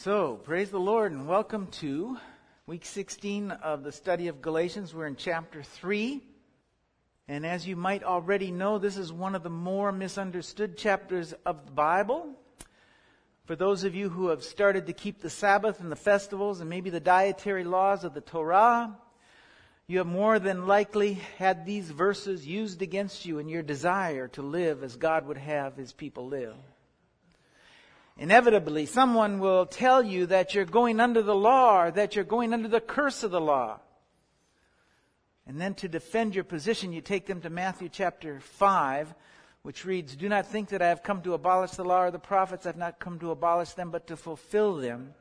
So, praise the Lord and welcome to week 16 of the study of Galatians. We're in chapter 3. And as you might already know, this is one of the more misunderstood chapters of the Bible. For those of you who have started to keep the Sabbath and the festivals and maybe the dietary laws of the Torah, you have more than likely had these verses used against you in your desire to live as God would have his people live. Inevitably, someone will tell you that you're going under the law or that you're going under the curse of the law. And then to defend your position, you take them to Matthew chapter 5, which reads, Do not think that I have come to abolish the law or the prophets. I've not come to abolish them, but to fulfill them.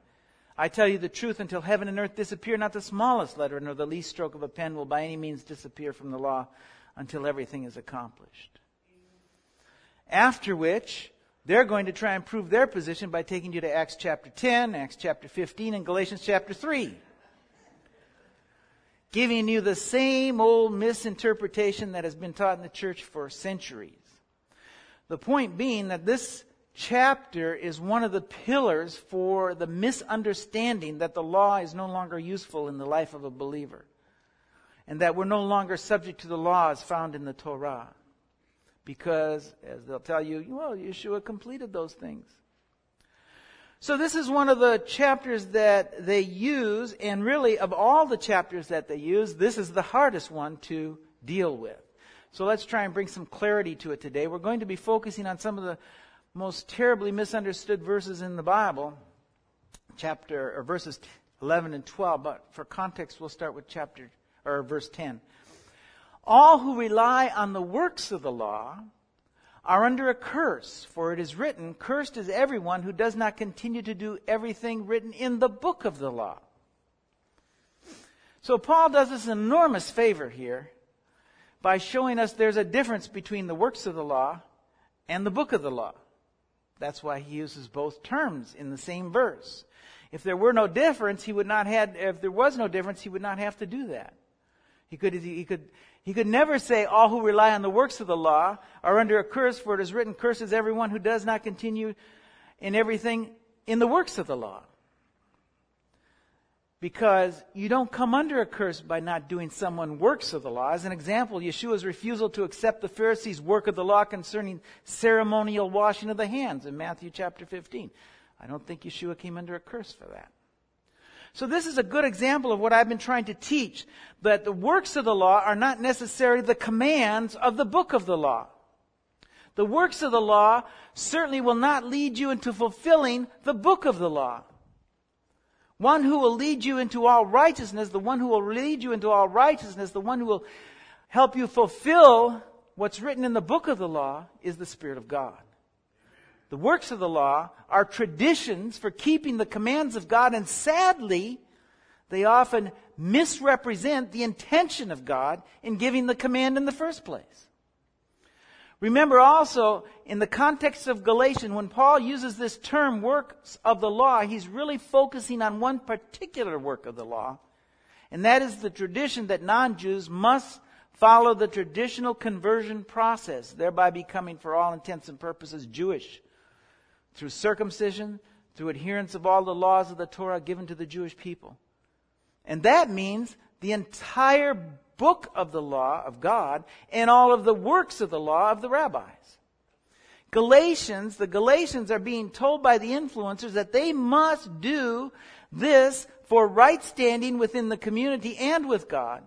I tell you the truth, until heaven and earth disappear, not the smallest letter nor the least stroke of a pen will by any means disappear from the law until everything is accomplished. After which, they're going to try and prove their position by taking you to Acts chapter 10, Acts chapter 15, and Galatians chapter 3. Giving you the same old misinterpretation that has been taught in the church for centuries. The point being that this chapter is one of the pillars for the misunderstanding that the law is no longer useful in the life of a believer. And that we're no longer subject to the laws found in the Torah because, as they'll tell you, well, Yeshua completed those things. So this is one of the chapters that they use, and really of all the chapters that they use, this is the hardest one to deal with. So let's try and bring some clarity to it today. We're going to be focusing on some of the most terribly misunderstood verses in the Bible, chapter or verses 11 and 12, but for context we'll start with chapter or verse 10. All who rely on the works of the law are under a curse, for it is written, Cursed is everyone who does not continue to do everything written in the book of the law. So Paul does us an enormous favor here by showing us there's a difference between the works of the law and the book of the law. That's why he uses both terms in the same verse. If there were no difference, he would not have, if there was no difference, he would not have to do that. He could, he could, he could never say, All who rely on the works of the law are under a curse, for it is written, Curses everyone who does not continue in everything in the works of the law. Because you don't come under a curse by not doing someone works of the law. As an example, Yeshua's refusal to accept the Pharisees' work of the law concerning ceremonial washing of the hands in Matthew chapter 15. I don't think Yeshua came under a curse for that. So this is a good example of what I've been trying to teach, that the works of the law are not necessarily the commands of the book of the law. The works of the law certainly will not lead you into fulfilling the book of the law. One who will lead you into all righteousness, the one who will lead you into all righteousness, the one who will help you fulfill what's written in the book of the law is the Spirit of God. The works of the law are traditions for keeping the commands of God, and sadly, they often misrepresent the intention of God in giving the command in the first place. Remember also, in the context of Galatians, when Paul uses this term works of the law, he's really focusing on one particular work of the law, and that is the tradition that non Jews must follow the traditional conversion process, thereby becoming, for all intents and purposes, Jewish through circumcision, through adherence of all the laws of the Torah given to the Jewish people. And that means the entire book of the law of God and all of the works of the law of the rabbis. Galatians, the Galatians are being told by the influencers that they must do this for right standing within the community and with God.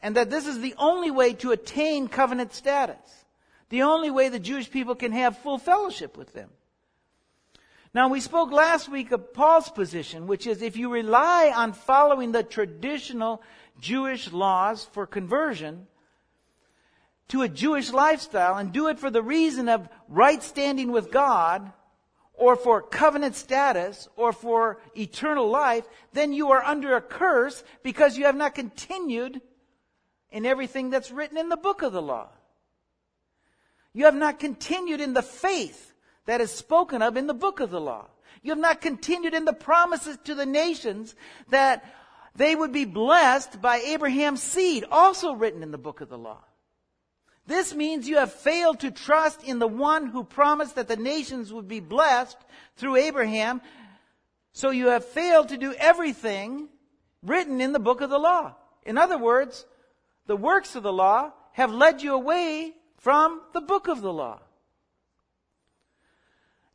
And that this is the only way to attain covenant status. The only way the Jewish people can have full fellowship with them. Now, we spoke last week of Paul's position, which is if you rely on following the traditional Jewish laws for conversion to a Jewish lifestyle and do it for the reason of right standing with God, or for covenant status, or for eternal life, then you are under a curse because you have not continued in everything that's written in the book of the law. You have not continued in the faith that is spoken of in the book of the law. You have not continued in the promises to the nations that they would be blessed by Abraham's seed, also written in the book of the law. This means you have failed to trust in the one who promised that the nations would be blessed through Abraham So you have failed to do everything written in the book of the law. In other words, the works of the law have led you away from the book of the law.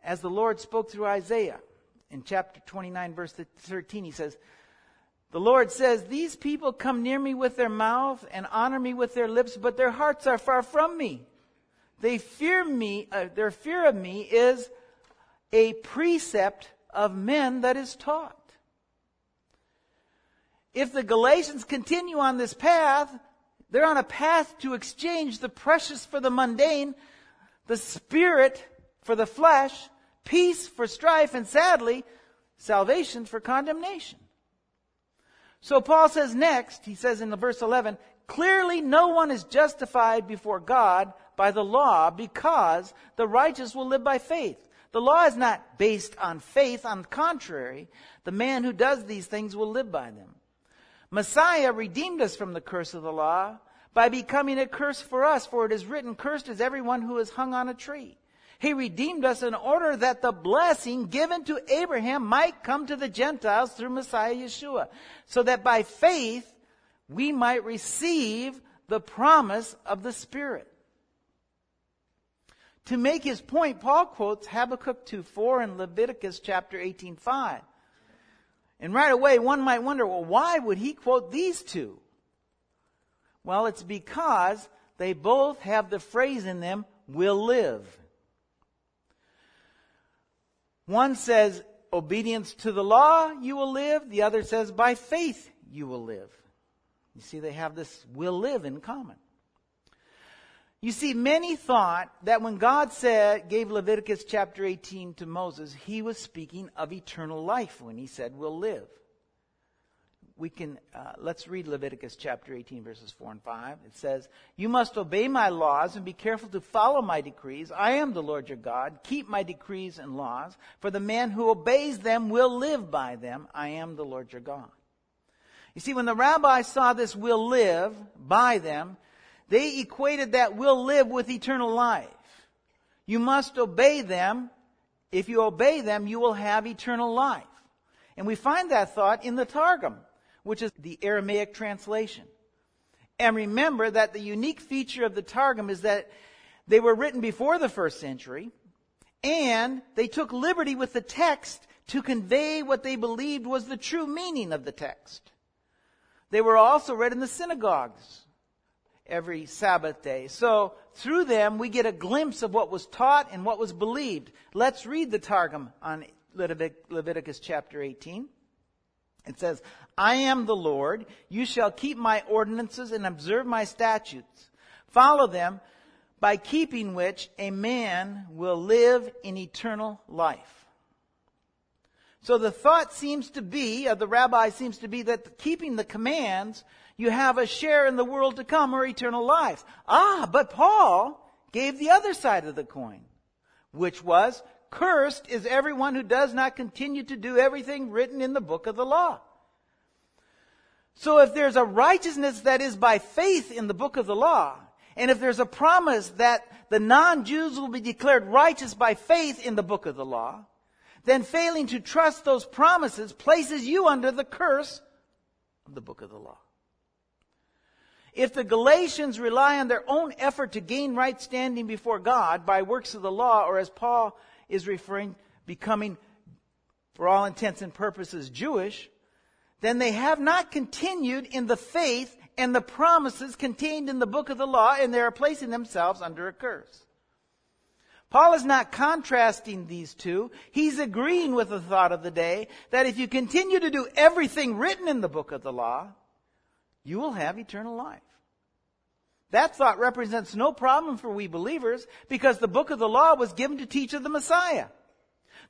As the Lord spoke through Isaiah in chapter 29, verse 13, he says, The Lord says, These people come near me with their mouth and honor me with their lips, but their hearts are far from me. They fear me, uh, their fear of me is a precept of men that is taught. If the Galatians continue on this path, they're on a path to exchange the precious for the mundane, the spirit for the flesh, peace for strife, and sadly, salvation for condemnation. So Paul says next, he says in the verse 11, clearly no one is justified before God by the law because the righteous will live by faith. The law is not based on faith. On the contrary, the man who does these things will live by them. Messiah redeemed us from the curse of the law by becoming a curse for us, for it is written, Cursed is everyone who is hung on a tree. He redeemed us in order that the blessing given to Abraham might come to the Gentiles through Messiah Yeshua, so that by faith we might receive the promise of the Spirit. To make his point, Paul quotes Habakkuk 2:4 and Leviticus chapter 18:5. And right away, one might wonder, well, why would he quote these two? Well, it's because they both have the phrase in them, will live. One says, obedience to the law, you will live. The other says, by faith, you will live. You see, they have this will live in common. You see, many thought that when God said, gave Leviticus chapter 18 to Moses, he was speaking of eternal life when he said, we'll live. We can, uh, let's read Leviticus chapter 18 verses 4 and 5. It says, You must obey my laws and be careful to follow my decrees. I am the Lord your God. Keep my decrees and laws. For the man who obeys them will live by them. I am the Lord your God. You see, when the rabbis saw this will live by them, they equated that will live with eternal life. You must obey them. If you obey them, you will have eternal life. And we find that thought in the Targum, which is the Aramaic translation. And remember that the unique feature of the Targum is that they were written before the first century, and they took liberty with the text to convey what they believed was the true meaning of the text. They were also read in the synagogues every Sabbath day. So through them, we get a glimpse of what was taught and what was believed. Let's read the Targum on Leviticus chapter 18. It says, I am the Lord. You shall keep my ordinances and observe my statutes. Follow them, by keeping which a man will live in eternal life. So the thought seems to be, of the rabbi seems to be that keeping the commands you have a share in the world to come or eternal life. Ah, but Paul gave the other side of the coin, which was, cursed is everyone who does not continue to do everything written in the book of the law. So if there's a righteousness that is by faith in the book of the law, and if there's a promise that the non-Jews will be declared righteous by faith in the book of the law, then failing to trust those promises places you under the curse of the book of the law. If the Galatians rely on their own effort to gain right standing before God by works of the law, or as Paul is referring, becoming, for all intents and purposes, Jewish, then they have not continued in the faith and the promises contained in the book of the law, and they are placing themselves under a curse. Paul is not contrasting these two. He's agreeing with the thought of the day that if you continue to do everything written in the book of the law, you will have eternal life. That thought represents no problem for we believers because the book of the law was given to teach of the Messiah.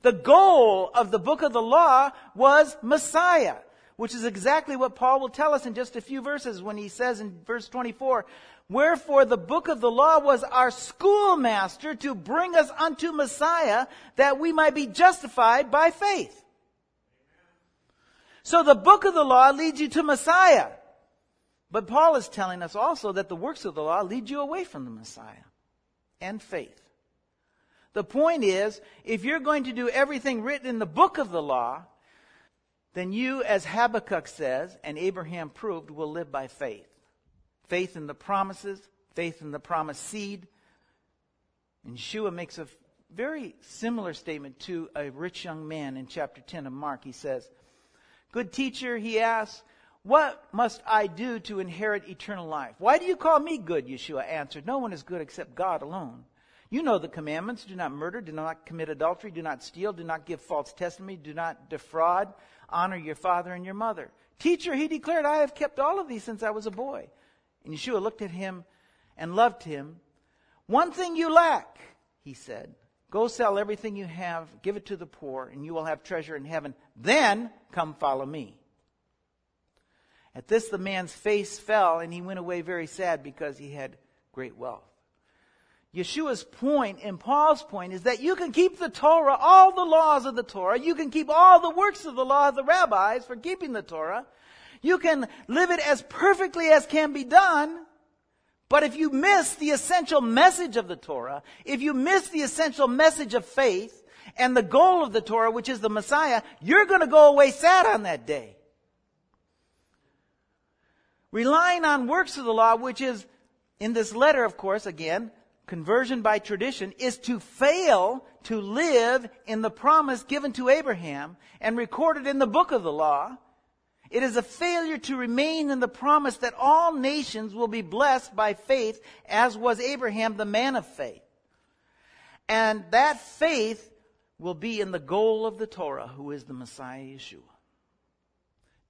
The goal of the book of the law was Messiah, which is exactly what Paul will tell us in just a few verses when he says in verse 24, Wherefore the book of the law was our schoolmaster to bring us unto Messiah that we might be justified by faith. So the book of the law leads you to Messiah. But Paul is telling us also that the works of the law lead you away from the Messiah and faith. The point is, if you're going to do everything written in the book of the law, then you, as Habakkuk says, and Abraham proved, will live by faith. Faith in the promises, faith in the promised seed. Yeshua makes a very similar statement to a rich young man in chapter 10 of Mark. He says, Good teacher, he asks, what must I do to inherit eternal life? Why do you call me good? Yeshua answered, No one is good except God alone. You know the commandments do not murder, do not commit adultery, do not steal, do not give false testimony, do not defraud, honor your father and your mother. Teacher, he declared, I have kept all of these since I was a boy. And Yeshua looked at him and loved him. One thing you lack, he said. Go sell everything you have, give it to the poor, and you will have treasure in heaven. Then come follow me. At this, the man's face fell, and he went away very sad because he had great wealth. Yeshua's point and Paul's point is that you can keep the Torah, all the laws of the Torah. You can keep all the works of the law of the rabbis for keeping the Torah. You can live it as perfectly as can be done. But if you miss the essential message of the Torah, if you miss the essential message of faith and the goal of the Torah, which is the Messiah, you're going to go away sad on that day. Relying on works of the law, which is in this letter, of course, again, conversion by tradition, is to fail to live in the promise given to Abraham and recorded in the book of the law. It is a failure to remain in the promise that all nations will be blessed by faith, as was Abraham, the man of faith. And that faith will be in the goal of the Torah, who is the Messiah Yeshua.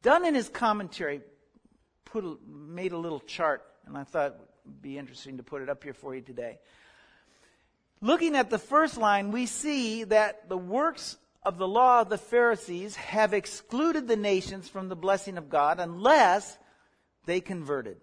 Dunn in his commentary put a, made a little chart, and I thought it would be interesting to put it up here for you today. Looking at the first line, we see that the works of the law of the Pharisees have excluded the nations from the blessing of God unless they converted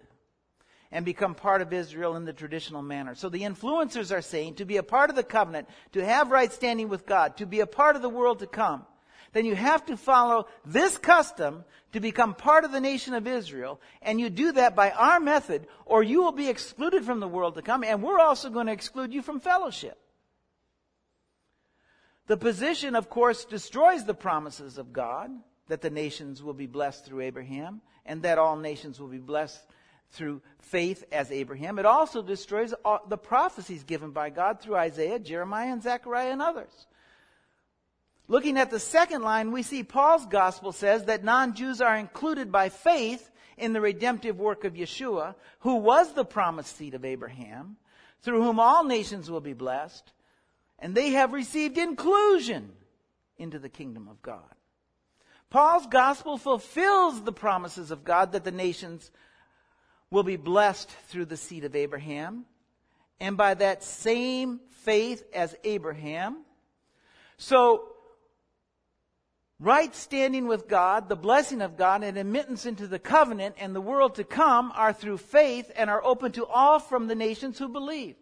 and become part of Israel in the traditional manner. So the influencers are saying to be a part of the covenant, to have right standing with God, to be a part of the world to come, then you have to follow this custom to become part of the nation of Israel. And you do that by our method, or you will be excluded from the world to come, and we're also going to exclude you from fellowship. The position, of course, destroys the promises of God that the nations will be blessed through Abraham and that all nations will be blessed through faith as Abraham. It also destroys the prophecies given by God through Isaiah, Jeremiah, and Zechariah and others. Looking at the second line, we see Paul's gospel says that non-Jews are included by faith in the redemptive work of Yeshua, who was the promised seed of Abraham, through whom all nations will be blessed, and they have received inclusion into the kingdom of God. Paul's gospel fulfills the promises of God that the nations will be blessed through the seed of Abraham, and by that same faith as Abraham. So, right standing with God, the blessing of God, and admittance into the covenant and the world to come are through faith and are open to all from the nations who believe.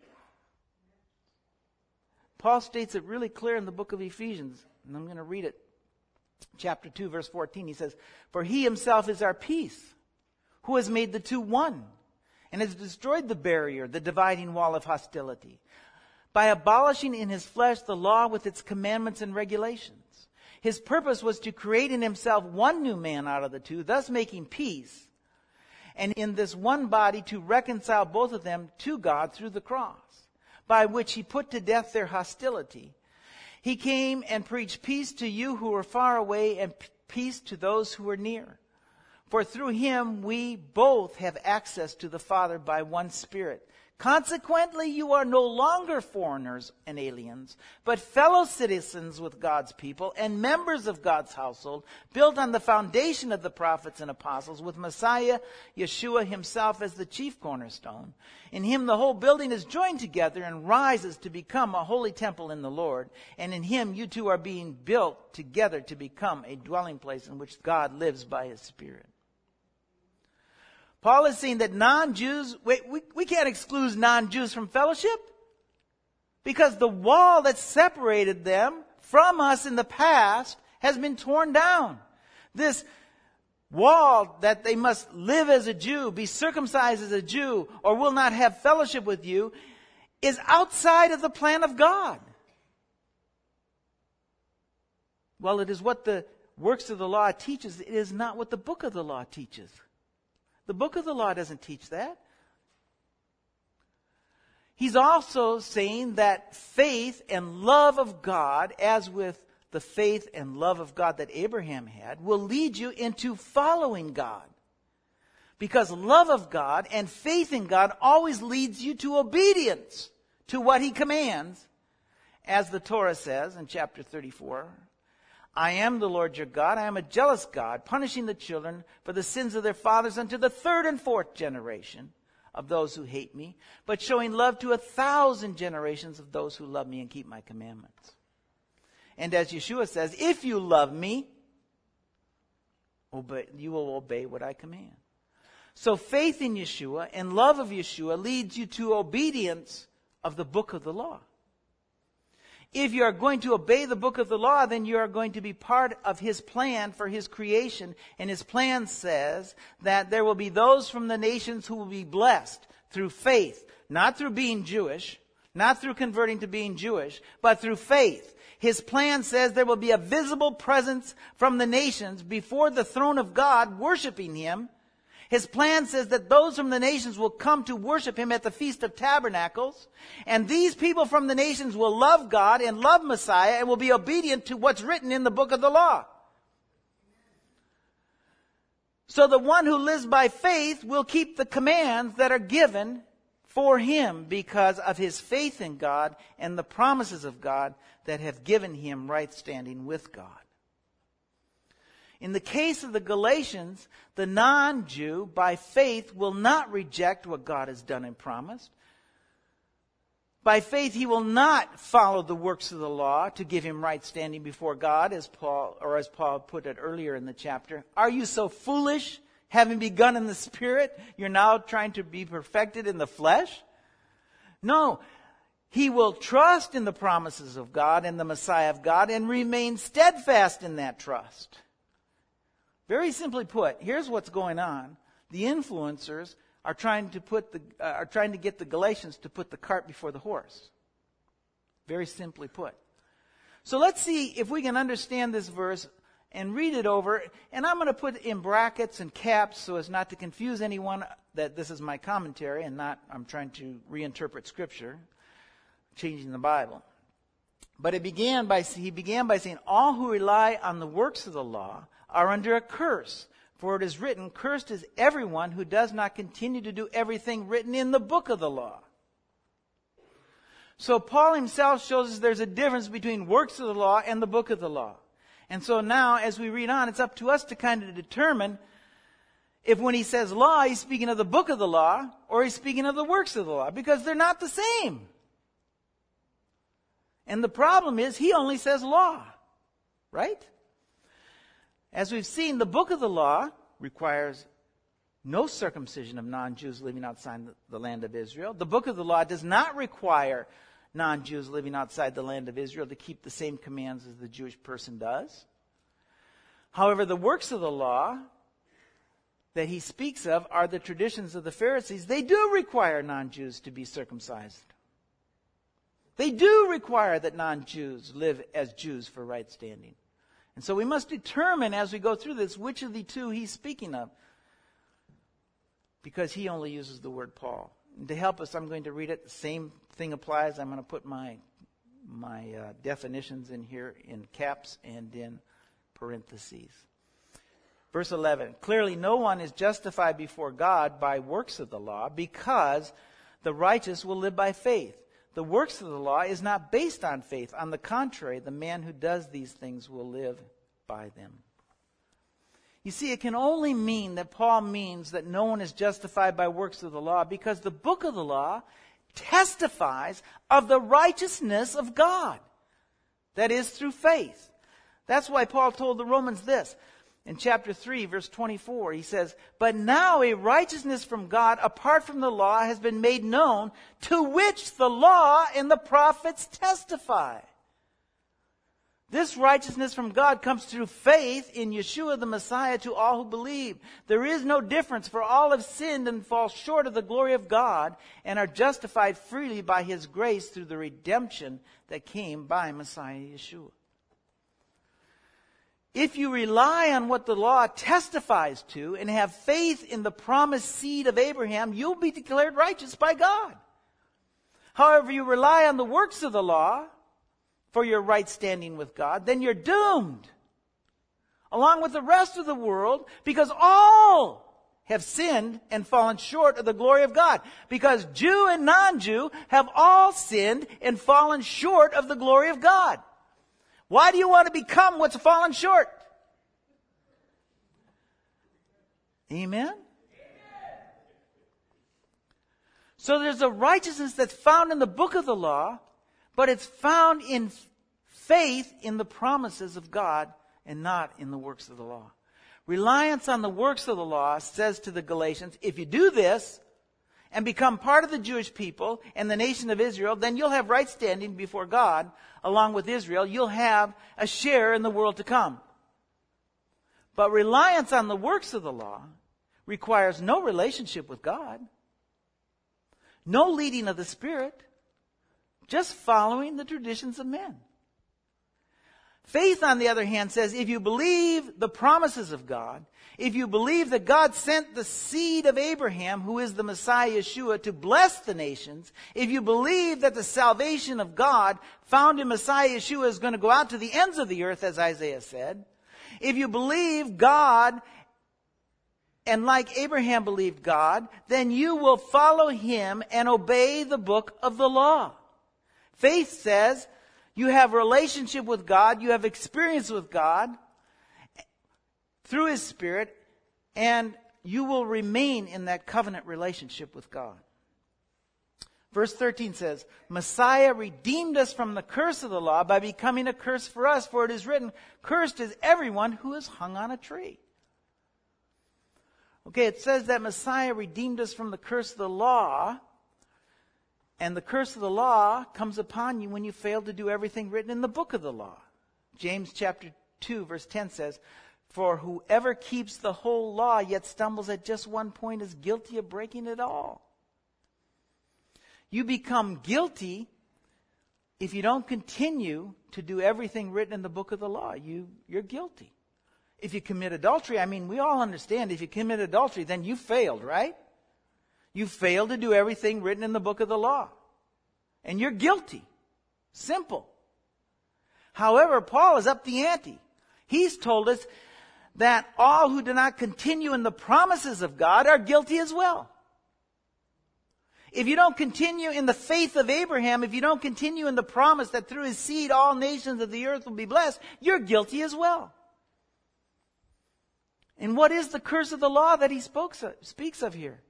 Paul states it really clear in the book of Ephesians, and I'm going to read it. Chapter 2, verse 14, he says, For he himself is our peace, who has made the two one, and has destroyed the barrier, the dividing wall of hostility, by abolishing in his flesh the law with its commandments and regulations his purpose was to create in himself one new man out of the two, thus making peace. And in this one body to reconcile both of them to God through the cross, by which he put to death their hostility. He came and preached peace to you who are far away and peace to those who are near. For through him we both have access to the Father by one Spirit. Consequently, you are no longer foreigners and aliens, but fellow citizens with God's people and members of God's household, built on the foundation of the prophets and apostles, with Messiah, Yeshua himself as the chief cornerstone. In him the whole building is joined together and rises to become a holy temple in the Lord. And in him you two are being built together to become a dwelling place in which God lives by his Spirit. Paul is saying that non-Jews, we, we, we can't exclude non-Jews from fellowship because the wall that separated them from us in the past has been torn down. This wall that they must live as a Jew, be circumcised as a Jew, or will not have fellowship with you is outside of the plan of God. Well, it is what the works of the law teaches, it is not what the book of the law teaches. The book of the law doesn't teach that. He's also saying that faith and love of God, as with the faith and love of God that Abraham had, will lead you into following God. Because love of God and faith in God always leads you to obedience to what he commands, as the Torah says in chapter 34. I am the Lord your God. I am a jealous God, punishing the children for the sins of their fathers unto the third and fourth generation of those who hate me, but showing love to a thousand generations of those who love me and keep my commandments. And as Yeshua says, if you love me, obey, you will obey what I command. So faith in Yeshua and love of Yeshua leads you to obedience of the book of the law. If you are going to obey the book of the law, then you are going to be part of his plan for his creation. And his plan says that there will be those from the nations who will be blessed through faith, not through being Jewish, not through converting to being Jewish, but through faith. His plan says there will be a visible presence from the nations before the throne of God worshiping him his plan says that those from the nations will come to worship him at the Feast of Tabernacles. And these people from the nations will love God and love Messiah and will be obedient to what's written in the book of the law. So the one who lives by faith will keep the commands that are given for him because of his faith in God and the promises of God that have given him right standing with God. In the case of the Galatians, the non Jew, by faith, will not reject what God has done and promised. By faith, he will not follow the works of the law to give him right standing before God, as Paul, or as Paul put it earlier in the chapter. Are you so foolish? Having begun in the spirit, you're now trying to be perfected in the flesh? No. He will trust in the promises of God and the Messiah of God and remain steadfast in that trust. Very simply put, here's what's going on. The influencers are trying to put the, uh, are trying to get the Galatians to put the cart before the horse. Very simply put. So let's see if we can understand this verse and read it over. And I'm going to put in brackets and caps so as not to confuse anyone that this is my commentary and not I'm trying to reinterpret scripture, changing the Bible. But it began by, he began by saying, all who rely on the works of the law are under a curse. For it is written, Cursed is everyone who does not continue to do everything written in the book of the law. So Paul himself shows us there's a difference between works of the law and the book of the law. And so now, as we read on, it's up to us to kind of determine if when he says law, he's speaking of the book of the law or he's speaking of the works of the law, because they're not the same. And the problem is he only says law, right? As we've seen, the book of the law requires no circumcision of non Jews living outside the land of Israel. The book of the law does not require non Jews living outside the land of Israel to keep the same commands as the Jewish person does. However, the works of the law that he speaks of are the traditions of the Pharisees. They do require non Jews to be circumcised. They do require that non Jews live as Jews for right standing. And so we must determine as we go through this which of the two he's speaking of. Because he only uses the word Paul. And to help us, I'm going to read it. The same thing applies. I'm going to put my, my uh, definitions in here in caps and in parentheses. Verse 11 Clearly, no one is justified before God by works of the law because the righteous will live by faith. The works of the law is not based on faith. On the contrary, the man who does these things will live by them. You see, it can only mean that Paul means that no one is justified by works of the law because the book of the law testifies of the righteousness of God. That is through faith. That's why Paul told the Romans this in chapter 3, verse 24, he says, But now a righteousness from God apart from the law has been made known, to which the law and the prophets testify. This righteousness from God comes through faith in Yeshua the Messiah to all who believe. There is no difference, for all have sinned and fall short of the glory of God and are justified freely by his grace through the redemption that came by Messiah Yeshua. If you rely on what the law testifies to and have faith in the promised seed of Abraham, you'll be declared righteous by God. However, you rely on the works of the law for your right standing with God, then you're doomed. Along with the rest of the world, because all have sinned and fallen short of the glory of God. Because Jew and non-Jew have all sinned and fallen short of the glory of God. Why do you want to become what's fallen short? Amen? So there's a righteousness that's found in the book of the law, but it's found in faith in the promises of God and not in the works of the law. Reliance on the works of the law says to the Galatians, if you do this and become part of the Jewish people and the nation of Israel, then you'll have right standing before God along with Israel. You'll have a share in the world to come. But reliance on the works of the law requires no relationship with God, no leading of the Spirit, just following the traditions of men. Faith, on the other hand, says if you believe the promises of God, if you believe that God sent the seed of Abraham, who is the Messiah Yeshua, to bless the nations, if you believe that the salvation of God found in Messiah Yeshua is going to go out to the ends of the earth, as Isaiah said, if you believe God and like Abraham believed God, then you will follow him and obey the book of the law. Faith says, you have relationship with God, you have experience with God through His Spirit, and you will remain in that covenant relationship with God. Verse 13 says, Messiah redeemed us from the curse of the law by becoming a curse for us, for it is written, Cursed is everyone who is hung on a tree. Okay, it says that Messiah redeemed us from the curse of the law and the curse of the law comes upon you when you fail to do everything written in the book of the law. James chapter 2 verse 10 says, For whoever keeps the whole law yet stumbles at just one point is guilty of breaking it all. You become guilty if you don't continue to do everything written in the book of the law. You, you're guilty. If you commit adultery, I mean, we all understand if you commit adultery, then you failed, right? You failed to do everything written in the book of the law. And you're guilty. Simple. However, Paul is up the ante. He's told us that all who do not continue in the promises of God are guilty as well. If you don't continue in the faith of Abraham, if you don't continue in the promise that through his seed all nations of the earth will be blessed, you're guilty as well. And what is the curse of the law that he of, speaks of here?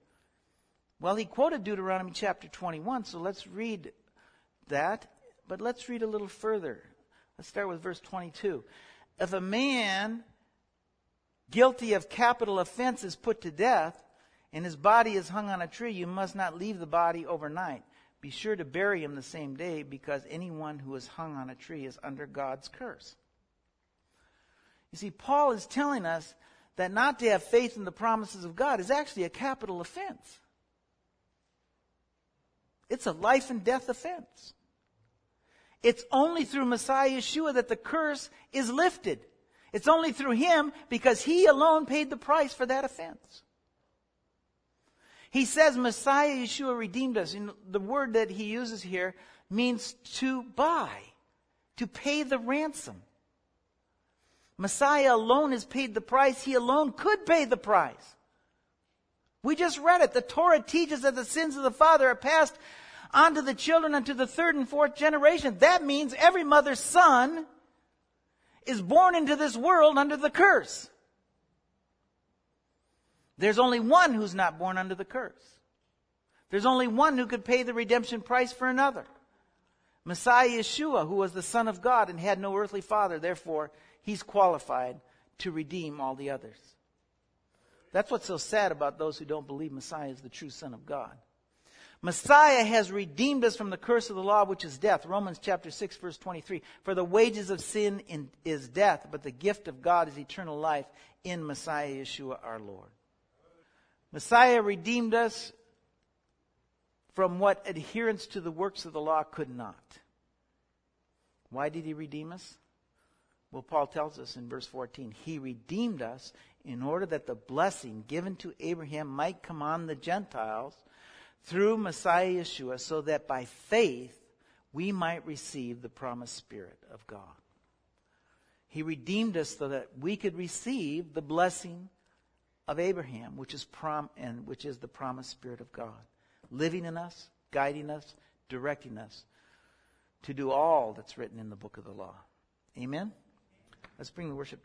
Well, he quoted Deuteronomy chapter 21, so let's read that, but let's read a little further. Let's start with verse 22. If a man guilty of capital offense is put to death, and his body is hung on a tree, you must not leave the body overnight. Be sure to bury him the same day, because anyone who is hung on a tree is under God's curse. You see, Paul is telling us that not to have faith in the promises of God is actually a capital offense. It's a life and death offense. It's only through Messiah Yeshua that the curse is lifted. It's only through him because he alone paid the price for that offense. He says Messiah Yeshua redeemed us. And the word that he uses here means to buy, to pay the ransom. Messiah alone has paid the price. He alone could pay the price. We just read it. The Torah teaches that the sins of the father are passed on to the children unto the third and fourth generation. That means every mother's son is born into this world under the curse. There's only one who's not born under the curse. There's only one who could pay the redemption price for another. Messiah Yeshua, who was the Son of God and had no earthly father, therefore, he's qualified to redeem all the others. That's what's so sad about those who don't believe Messiah is the true Son of God. Messiah has redeemed us from the curse of the law, which is death. Romans chapter 6, verse 23. For the wages of sin in, is death, but the gift of God is eternal life in Messiah Yeshua our Lord. Messiah redeemed us from what adherence to the works of the law could not. Why did he redeem us? Well, Paul tells us in verse 14, He redeemed us in order that the blessing given to Abraham might come on the Gentiles through Messiah Yeshua, so that by faith we might receive the promised Spirit of God. He redeemed us so that we could receive the blessing of Abraham, which is prom- and which is the promised Spirit of God, living in us, guiding us, directing us to do all that's written in the book of the law. Amen. Let's bring the worship.